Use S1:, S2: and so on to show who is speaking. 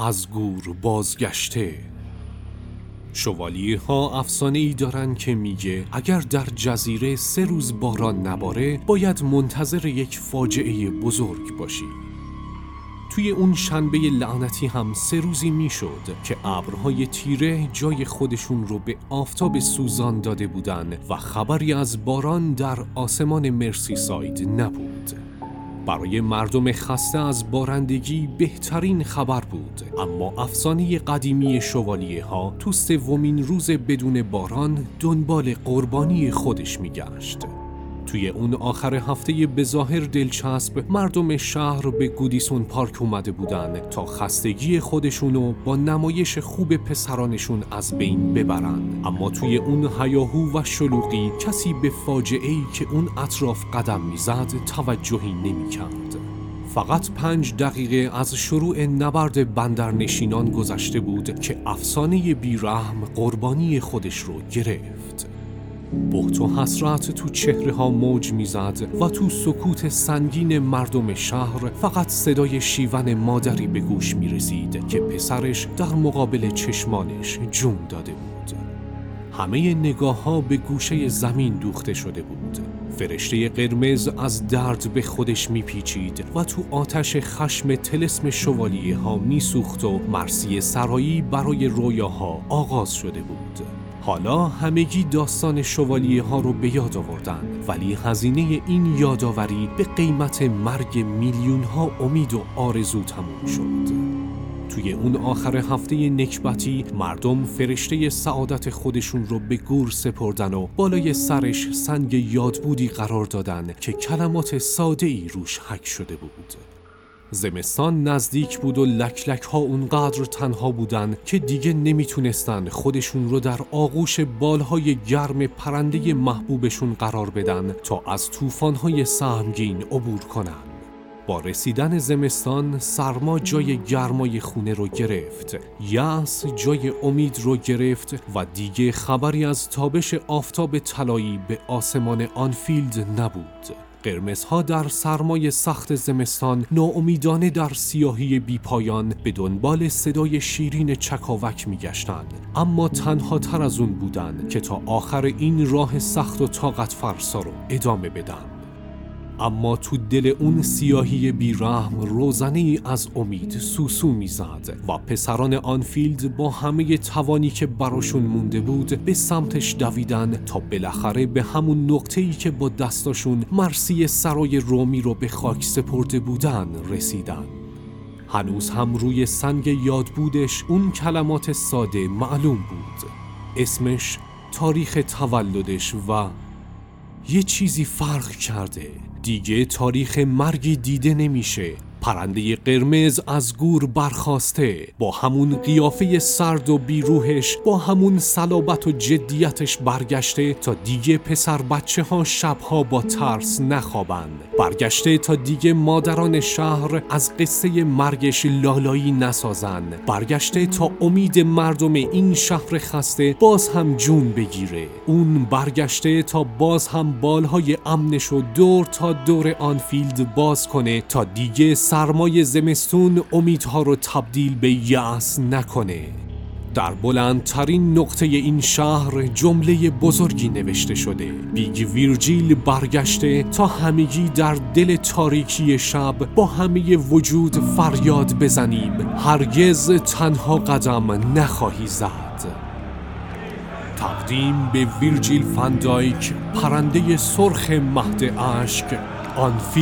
S1: از گور بازگشته. شوالیه ها افسانه ای دارن که میگه اگر در جزیره سه روز باران نباره باید منتظر یک فاجعه بزرگ باشی. توی اون شنبه لعنتی هم سه روزی می‌شد که ابرهای تیره جای خودشون رو به آفتاب سوزان داده بودن و خبری از باران در آسمان مرسی ساید نبود. برای مردم خسته از بارندگی بهترین خبر بود. اما افسانه قدیمی شوالیه ها تو سومین روز بدون باران دنبال قربانی خودش میگشت. توی اون آخر هفته به ظاهر دلچسب مردم شهر به گودیسون پارک اومده بودن تا خستگی خودشونو با نمایش خوب پسرانشون از بین ببرن اما توی اون هیاهو و شلوغی کسی به فاجعه ای که اون اطراف قدم می‌زد توجهی نمی‌کرد. فقط پنج دقیقه از شروع نبرد بندرنشینان گذشته بود که افسانه بیرحم قربانی خودش رو گرفت بحت و حسرت تو چهره ها موج می‌زد و تو سکوت سنگین مردم شهر فقط صدای شیون مادری به گوش می رسید که پسرش در مقابل چشمانش جون داده بود. همه نگاه ها به گوشه زمین دوخته شده بود. فرشته قرمز از درد به خودش میپیچید و تو آتش خشم تلسم شوالیه ها میسوخت و مرسی سرایی برای رویاها آغاز شده بود. حالا همگی داستان شوالیه ها رو به یاد آوردن ولی هزینه این یادآوری به قیمت مرگ میلیون ها امید و آرزو تموم شد. توی اون آخر هفته نکبتی مردم فرشته سعادت خودشون رو به گور سپردن و بالای سرش سنگ یادبودی قرار دادن که کلمات ساده ای روش حک شده بود. زمستان نزدیک بود و لکلک ها اونقدر تنها بودن که دیگه نمی‌تونستن خودشون رو در آغوش بالهای گرم پرنده محبوبشون قرار بدن تا از طوفان‌های سهمگین عبور کنن. با رسیدن زمستان سرما جای گرمای خونه رو گرفت یأس جای امید رو گرفت و دیگه خبری از تابش آفتاب طلایی به آسمان آنفیلد نبود قرمزها در سرمای سخت زمستان ناامیدانه در سیاهی بیپایان به دنبال صدای شیرین چکاوک میگشتند. اما تنها تر از اون بودن که تا آخر این راه سخت و طاقت فرسا رو ادامه بدن. اما تو دل اون سیاهی بیرحم روزنه از امید سوسو می‌زد و پسران آنفیلد با همه توانی که براشون مونده بود به سمتش دویدن تا بالاخره به همون نقطه‌ای که با دستاشون مرسی سرای رومی رو به خاک سپرده بودن رسیدن. هنوز هم روی سنگ یاد بودش اون کلمات ساده معلوم بود. اسمش تاریخ تولدش و یه چیزی فرق کرده. دیگه تاریخ مرگی دیده نمیشه. پرنده قرمز از گور برخواسته با همون قیافه سرد و بیروهش با همون صلابت و جدیتش برگشته تا دیگه پسر بچه ها شبها با ترس نخوابن برگشته تا دیگه مادران شهر از قصه مرگش لالایی نسازن برگشته تا امید مردم این شهر خسته باز هم جون بگیره. اون برگشته تا باز هم بالهای امنش و دور تا دور آنفیلد باز کنه تا دیگه سرمای زمستون امیدها رو تبدیل به یأس نکنه. در بلندترین نقطه این شهر جمله بزرگی نوشته شده. Big ویرجیل برگشته تا همگی در دل تاریکی شب با همه وجود فریاد بزنیم. هرگز تنها قدم نخواهی زد. تقدیم به ویرجیل فندایک پرنده سرخ مهد اشک. آنفی